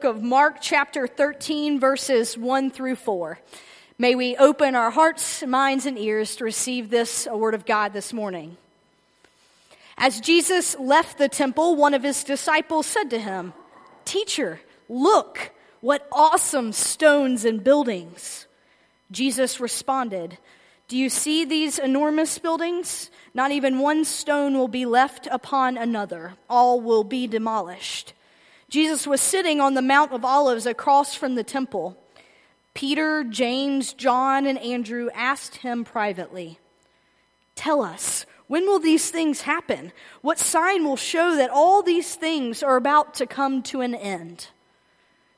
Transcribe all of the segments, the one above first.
book of Mark, chapter 13, verses 1 through 4. May we open our hearts, minds, and ears to receive this uh, word of God this morning. As Jesus left the temple, one of his disciples said to him, Teacher, look, what awesome stones and buildings. Jesus responded, Do you see these enormous buildings? Not even one stone will be left upon another, all will be demolished. Jesus was sitting on the Mount of Olives across from the temple. Peter, James, John, and Andrew asked him privately, Tell us, when will these things happen? What sign will show that all these things are about to come to an end?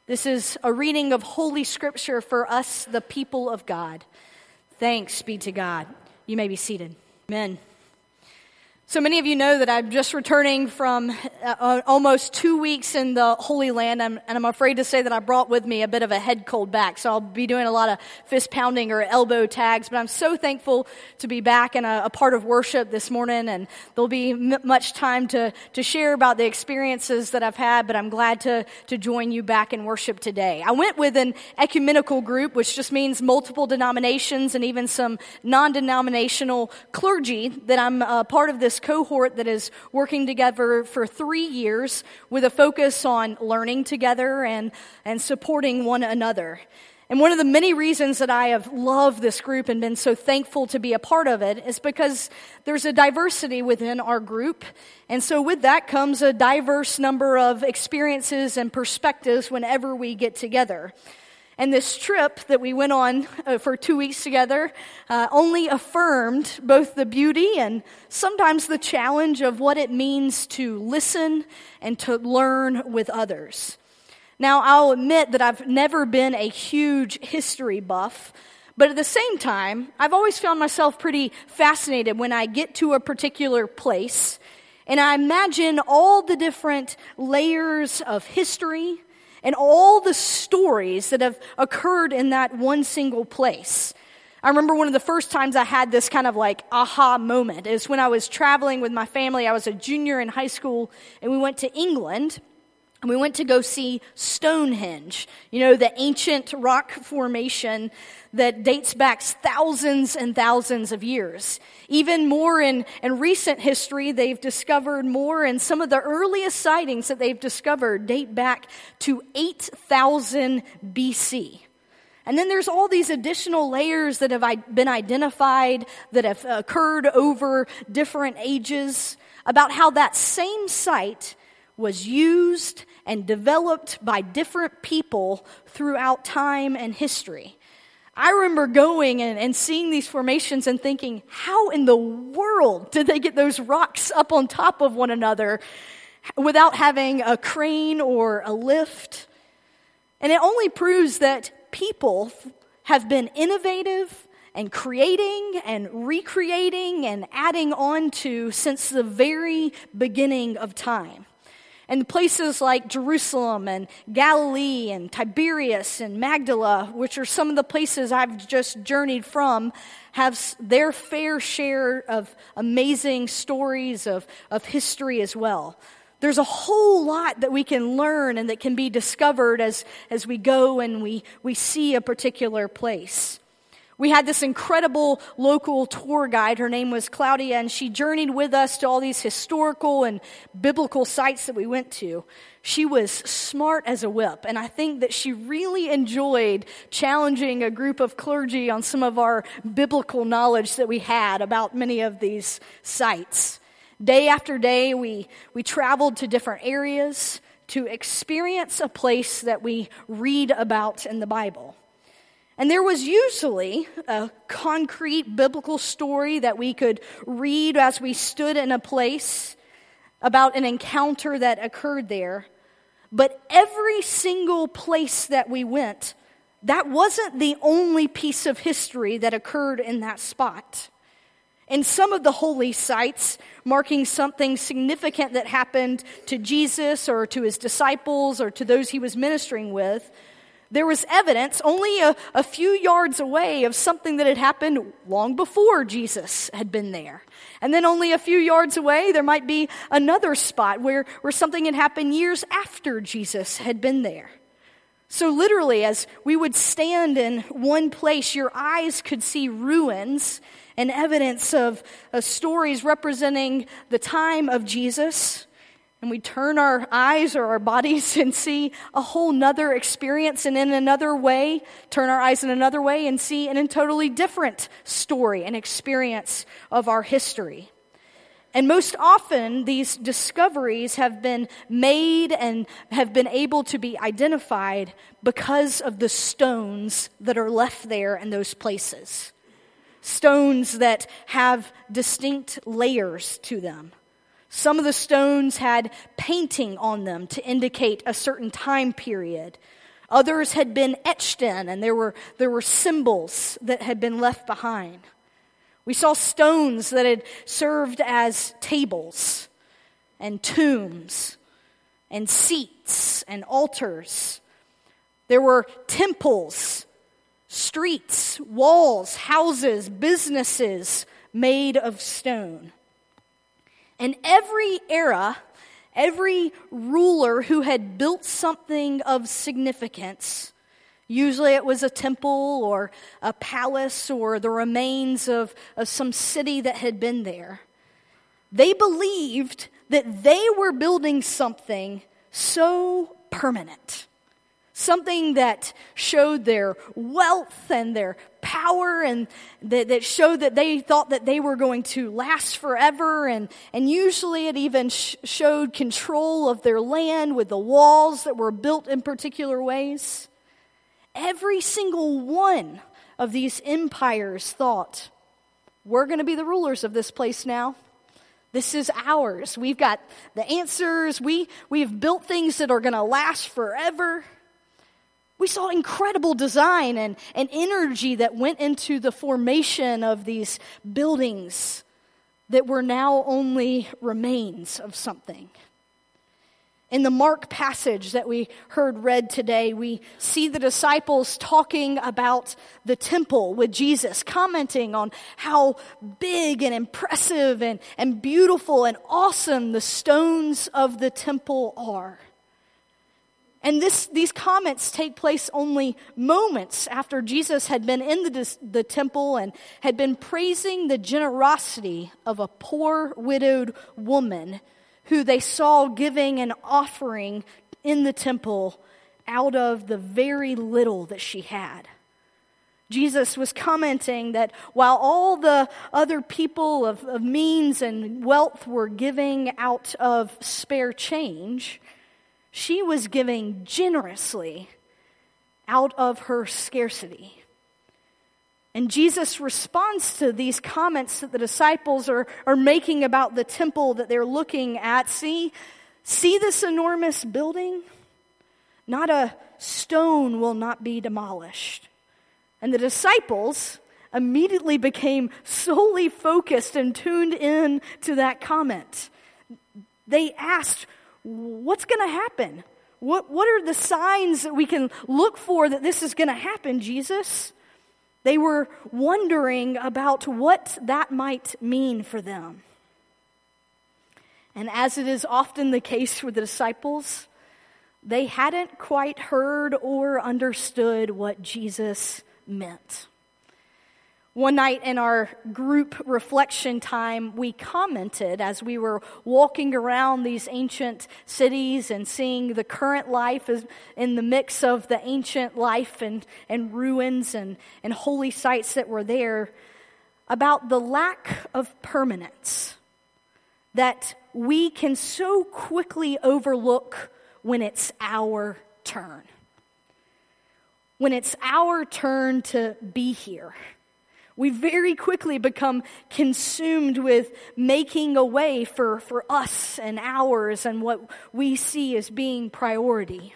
This is a reading of Holy Scripture for us, the people of God. Thanks be to God. You may be seated. Amen. So many of you know that I'm just returning from uh, uh, almost two weeks in the Holy Land, I'm, and I'm afraid to say that I brought with me a bit of a head cold back. So I'll be doing a lot of fist pounding or elbow tags, but I'm so thankful to be back and a, part of worship this morning, and there'll be m- much time to, to share about the experiences that I've had, but I'm glad to, to join you back in worship today. I went with an ecumenical group, which just means multiple denominations and even some non denominational clergy that I'm a part of this cohort that is working together for three years with a focus on learning together and, and supporting one another. And one of the many reasons that I have loved this group and been so thankful to be a part of it is because there's a diversity within our group. And so with that comes a diverse number of experiences and perspectives whenever we get together. And this trip that we went on uh, for two weeks together uh, only affirmed both the beauty and sometimes the challenge of what it means to listen and to learn with others. Now, I'll admit that I've never been a huge history buff, but at the same time, I've always found myself pretty fascinated when I get to a particular place and I imagine all the different layers of history and all the stories that have occurred in that one single place. I remember one of the first times I had this kind of like aha moment is when I was traveling with my family. I was a junior in high school and we went to England and we went to go see Stonehenge, you know, the ancient rock formation that dates back thousands and thousands of years. Even more in, in recent history, they've discovered more, and some of the earliest sightings that they've discovered date back to 8000 BC. And then there's all these additional layers that have been identified that have occurred over different ages about how that same site was used and developed by different people throughout time and history. I remember going and, and, seeing these formations and thinking, how in the world did they get those rocks up on top of one another without having a crane or a lift? And it only proves that people have been innovative and creating and recreating and adding on to since the very beginning of time. And places like Jerusalem and Galilee and Tiberias and Magdala, which are some of the places I've just journeyed from, have their fair share of amazing stories of, of history as well. There's a whole lot that we can learn and that can be discovered as, as we go and we, we see a particular place. We had this incredible local tour guide. Her name was Claudia, and she journeyed with us to all these historical and biblical sites that we went to. She was smart as a whip, and I think that she really enjoyed challenging a group of clergy on some of our biblical knowledge that we had about many of these sites. Day after day, we, we traveled to different areas to experience a place that we read about in the Bible. And there was usually a concrete biblical story that we could read as we stood in a place about an encounter that occurred there. But every single place that we went, that wasn't the only piece of history that occurred in that spot. In some of the holy sites, marking something significant that happened to Jesus or to his disciples or to those he was ministering with, there was evidence only a, a few yards away of something that had happened long before Jesus had been there. And then only a few yards away, there might be another spot where, where something had happened years after Jesus had been there. So, literally, as we would stand in one place, your eyes could see ruins and evidence of stories representing the time of Jesus. And we turn our eyes or our bodies and see a whole nother experience, and in another way, turn our eyes in another way and see an totally different story and experience of our history. And most often, these discoveries have been made and have been able to be identified because of the stones that are left there in those places. Stones that have distinct layers to them. Some of the stones had painting on them to indicate a certain time period. Others had been etched in, and there were, there were symbols that had been left behind. We saw stones that had served as tables and tombs and seats and altars. There were temples, streets, walls, houses, businesses made of stone. And every era, every ruler who had built something of significance Usually it was a temple or a palace or the remains of, of some city that had been there. They believed that they were building something so permanent, something that showed their wealth and their power and that, that showed that they thought that they were going to last forever. And, and usually it even sh- showed control of their land with the walls that were built in particular ways. Every single one of these empires thought, we're going to be the rulers of this place now. This is ours. We've got the answers. We, we've built things that are going to last forever. We saw incredible design and, and energy that went into the formation of these buildings that were now only remains of something. In the Mark passage that we heard read today, we see the disciples talking about the temple with Jesus, commenting on how big and impressive and, and beautiful and awesome the stones of the temple are. And this, these comments take place only moments after Jesus had been in the, the temple and had been praising the generosity of a poor widowed woman who they saw giving an offering in the temple out of the very little that she had. Jesus was commenting that while all the other people of, of, means and wealth were giving out of spare change, she was giving generously out of her scarcity. And Jesus responds to these comments that the disciples are, are making about the temple that they're looking at. See, see this enormous building? Not a stone will not be demolished. And the disciples immediately became solely focused and tuned in to that comment. They asked, What's going to happen? What, what are the signs that we can look for that this is going to happen, Jesus? They were wondering about what that might mean for them. And as it is often the case with the disciples, they hadn't quite heard or understood what Jesus meant. One night in our group reflection time, we commented as we were walking around these ancient cities and seeing the current life in the mix of the ancient life and, and ruins and, and holy sites that were there about the lack of permanence that we can so quickly overlook when it's our turn. When it's our turn to be here we very quickly become consumed with making a way for, for us and ours and what we see as being priority.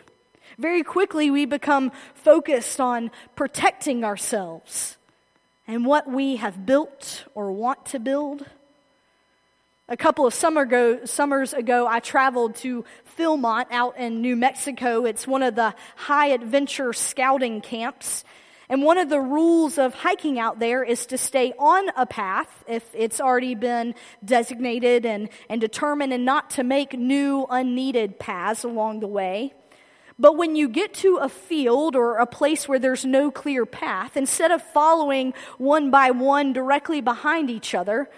Very quickly, we become focused on protecting ourselves and what we have built or want to build. A couple of summer summers ago, I traveled to Philmont out in New Mexico. It's one of the high adventure scouting camps and one of the rules of hiking out there is to stay on a path if it's already been designated and, and determined and not to make new unneeded paths along the way. But when you get to a field or a place where there's no clear path, instead of following one by one directly behind each other,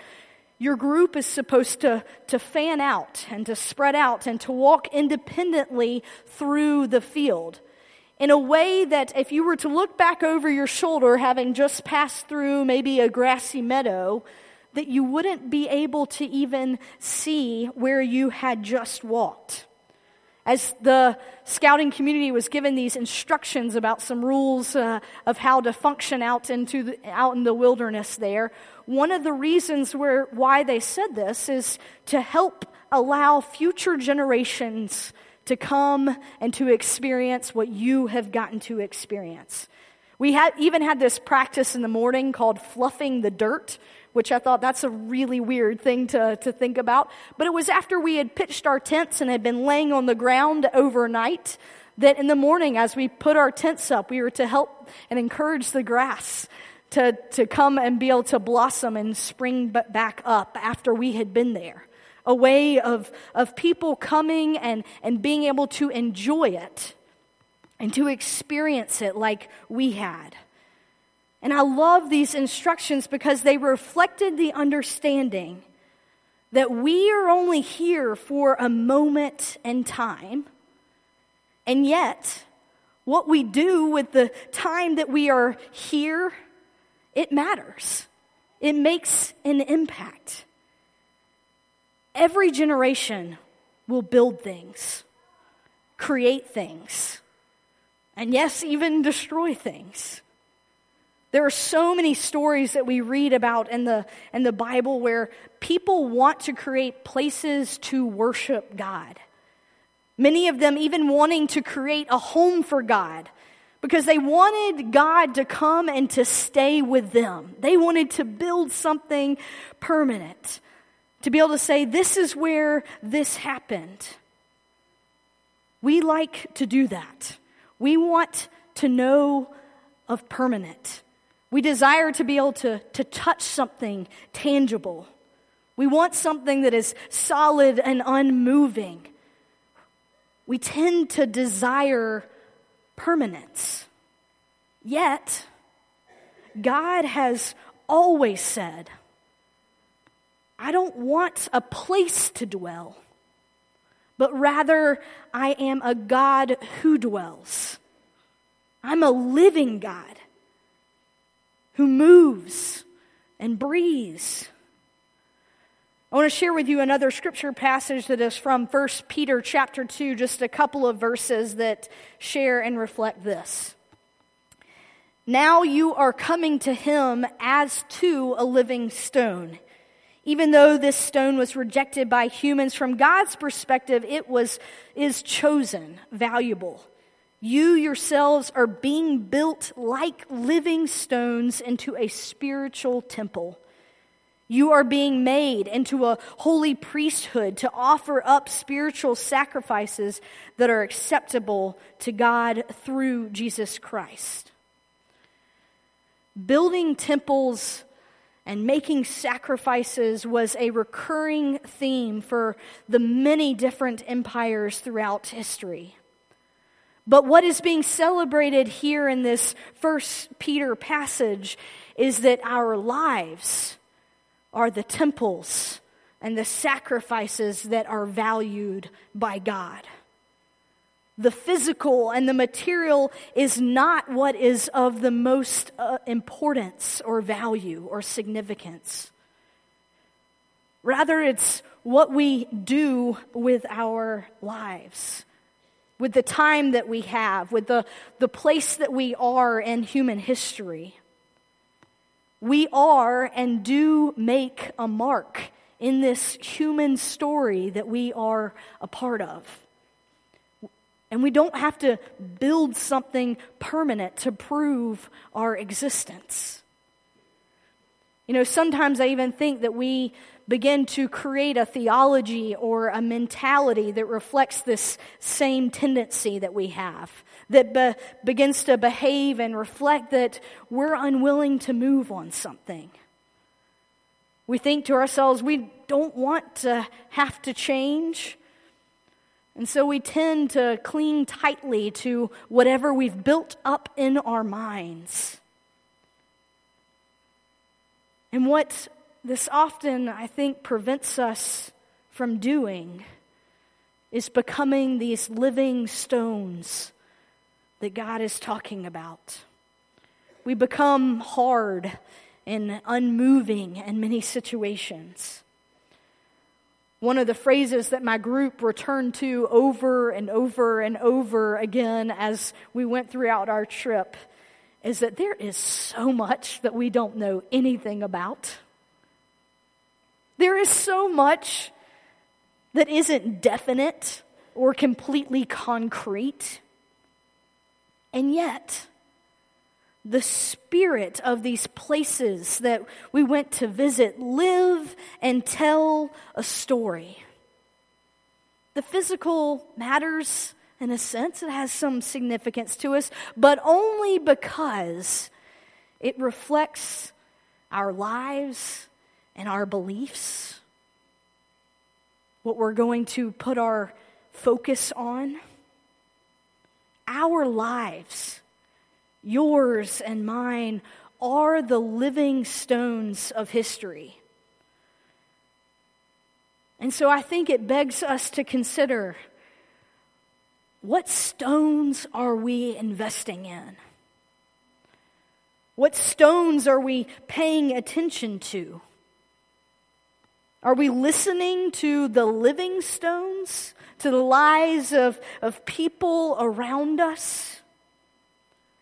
your group is supposed to, to fan out and to spread out and to walk independently through the field in a way that if you were to look back over your shoulder, having just passed through maybe a grassy meadow, that you wouldn't be able to even see where you had just walked. As the scouting community was given these instructions about some rules uh, of how to function out into the, out in the wilderness there, one of the reasons where, why they said this is to help allow future generations to come and to experience what you have gotten to experience. We had, even had this practice in the morning called fluffing the dirt, which I thought that's a really weird thing to, to think about. But it was after we had pitched our tents and had been laying on the ground overnight that in the morning, as we put our tents up, we were to help and encourage the grass to, to come and be able to blossom and spring back up after we had been there a way of, of people coming and, and being able to enjoy it and to experience it like we had. And I love these instructions because they reflected the understanding that we are only here for a moment in time, and yet, what we do with the time that we are here, it matters. It makes an impact. Every generation will build things, create things, and yes, even destroy things. There are so many stories that we read about in the, in the Bible where people want to create places to worship God. Many of them even wanting to create a home for God because they wanted God to come and to stay with them. They wanted to build something permanent to be able to say, This is where this happened. We like to do that. We want to know of permanent. We desire to be able to, to touch something tangible. We want something that is solid and unmoving. We tend to desire permanence. Yet, God has always said, I don't want a place to dwell, but rather I am a God who dwells. I'm a living God who moves and breathes. I want to share with you another scripture passage that is from 1 Peter chapter 2, just a couple of verses that share and reflect this. Now you are coming to him as to a living stone even though this stone was rejected by humans, from God's perspective, it was, is chosen, valuable. You yourselves are being built like living stones into a spiritual temple. You are being made into a holy priesthood to offer up spiritual sacrifices that are acceptable to God through Jesus Christ. Building temples and making sacrifices was a recurring theme for the many different empires throughout history. But what is being celebrated here in this first Peter passage is that our lives are the temples and the sacrifices that are valued by God the physical and the material is not what is of the most uh, importance or value or significance. Rather, it's what we do with our lives, with the time that we have, with the, the place that we are in human history. We are and do make a mark in this human story that we are a part of. And we don't have to build something permanent to prove our existence. You know, sometimes I even think that we begin to create a theology or a mentality that reflects this same tendency that we have, that be- begins to behave and reflect that we're unwilling to move on something. We think to ourselves, we don't want to have to change. And so we tend to cling tightly to whatever we've built up in our minds. And what this often, I think, prevents us from doing is becoming these living stones that God is talking about. We become hard and unmoving in many situations. One of the phrases that my group returned to over and over and over again as we went throughout our trip is that there is so much that we don't know anything about. There is so much that isn't definite or completely concrete. And yet, the spirit of these places that we went to visit live and tell a story. The physical matters in a sense, it has some significance to us, but only because it reflects our lives and our beliefs, what we're going to put our focus on. Our lives yours and mine, are the living stones of history. And so I think it begs us to consider what stones are we investing in? What stones are we paying attention to? Are we listening to the living stones, to the lies of, of people around us?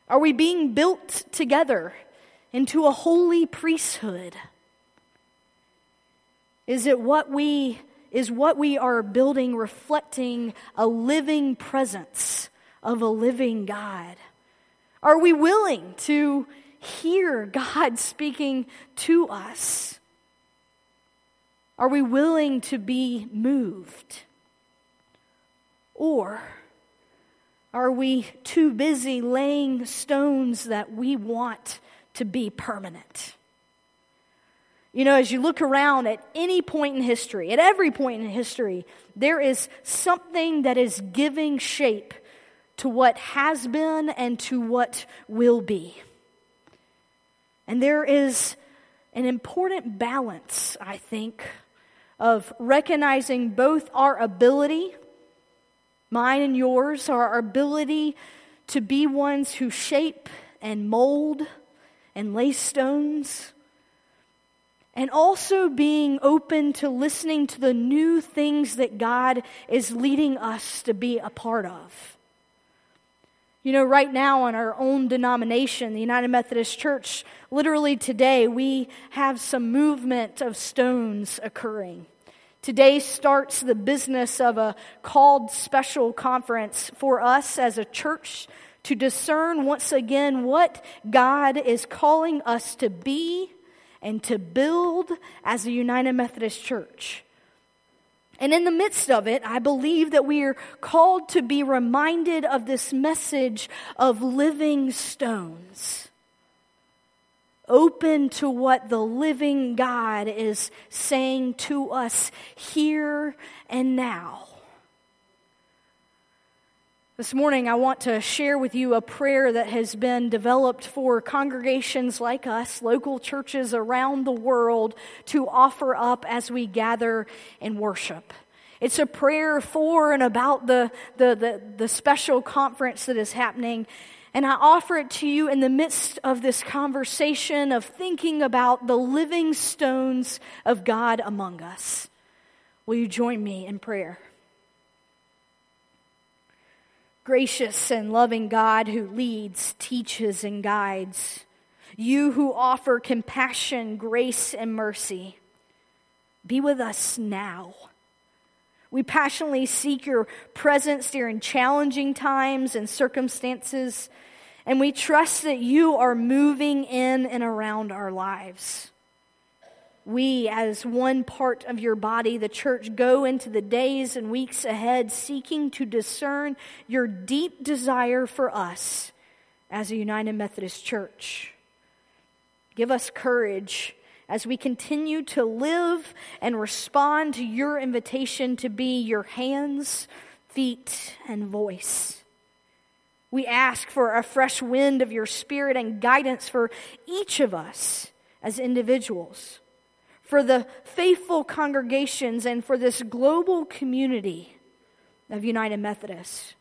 Are we being built together into a holy priesthood? Is it what we is what we are building reflecting a living presence of a living God? Are we willing to hear God speaking to us? Are we willing to be moved? Or are we too busy laying stones that we want to be permanent? You know, as you look around at any point in history, at every point in history, there is something that is giving shape to what has been and to what will be. And there is an important balance, I think, of recognizing both our ability Mine and yours are our ability to be ones who shape and mold and lay stones. And also being open to listening to the new things that God is leading us to be a part of. You know, right now in our own denomination, the United Methodist Church, literally today, we have some movement of stones occurring. Today starts the business of a called special conference for us as a church to discern once again what God is calling us to be and to build as a United Methodist Church. And in the midst of it, I believe that we are called to be reminded of this message of living stones open to what the living God is saying to us here and now. This morning, I want to share with you a prayer that has been developed for congregations like us, local churches around the world, to offer up as we gather and worship. It's a prayer for and about the, the, the, the special conference that is happening. And I offer it to you in the midst of this conversation of thinking about the living stones of God among us. Will you join me in prayer? Gracious and loving God who leads, teaches, and guides, you who offer compassion, grace, and mercy, be with us now. We passionately seek your presence during challenging times and circumstances and we trust that you are moving in and around our lives. We, as one part of your body, the church, go into the days and weeks ahead seeking to discern your deep desire for us as a United Methodist Church. Give us courage as we continue to live and respond to your invitation to be your hands, feet, and voice. We ask for a fresh wind of your spirit and guidance for each of us as individuals, for the faithful congregations, and for this global community of United Methodists.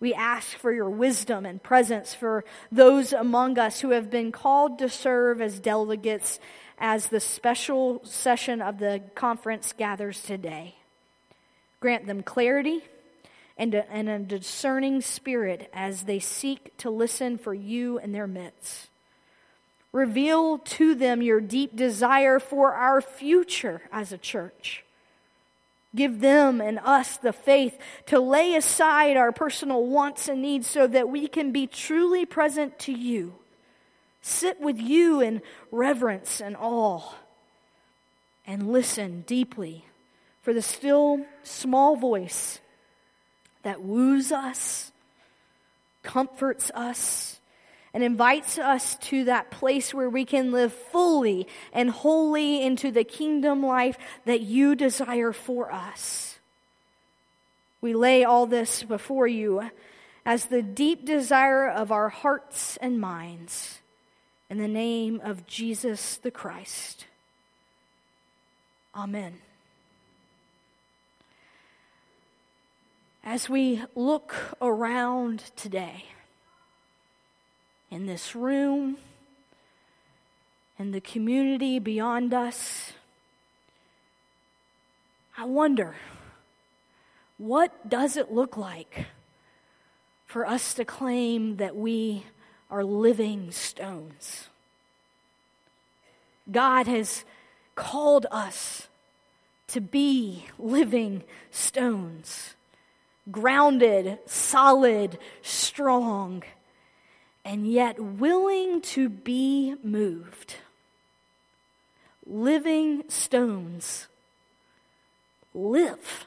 We ask for your wisdom and presence for those among us who have been called to serve as delegates as the special session of the conference gathers today. Grant them clarity and a, and a discerning spirit as they seek to listen for you in their midst. Reveal to them your deep desire for our future as a church. Give them and us the faith to lay aside our personal wants and needs so that we can be truly present to you. Sit with you in reverence and awe and listen deeply for the still small voice that woos us, comforts us, and invites us to that place where we can live fully and wholly into the kingdom life that you desire for us. We lay all this before you as the deep desire of our hearts and minds. In the name of Jesus the Christ. Amen. As we look around today, in this room, in the community beyond us, I wonder what does it look like for us to claim that we are living stones? God has called us to be living stones, grounded, solid, strong and yet willing to be moved. Living stones live.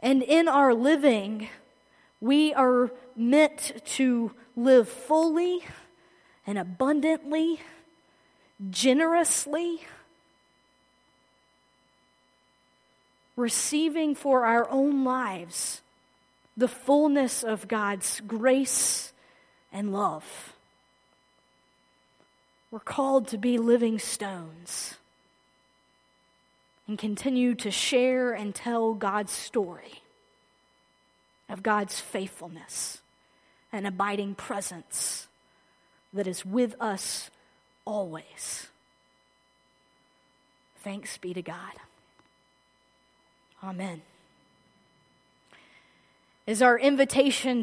And in our living, we are meant to live fully and abundantly, generously, receiving for our own lives the fullness of God's grace and love. We're called to be living stones and continue to share and tell God's story of God's faithfulness and abiding presence that is with us always. Thanks be to God. Amen is our invitation to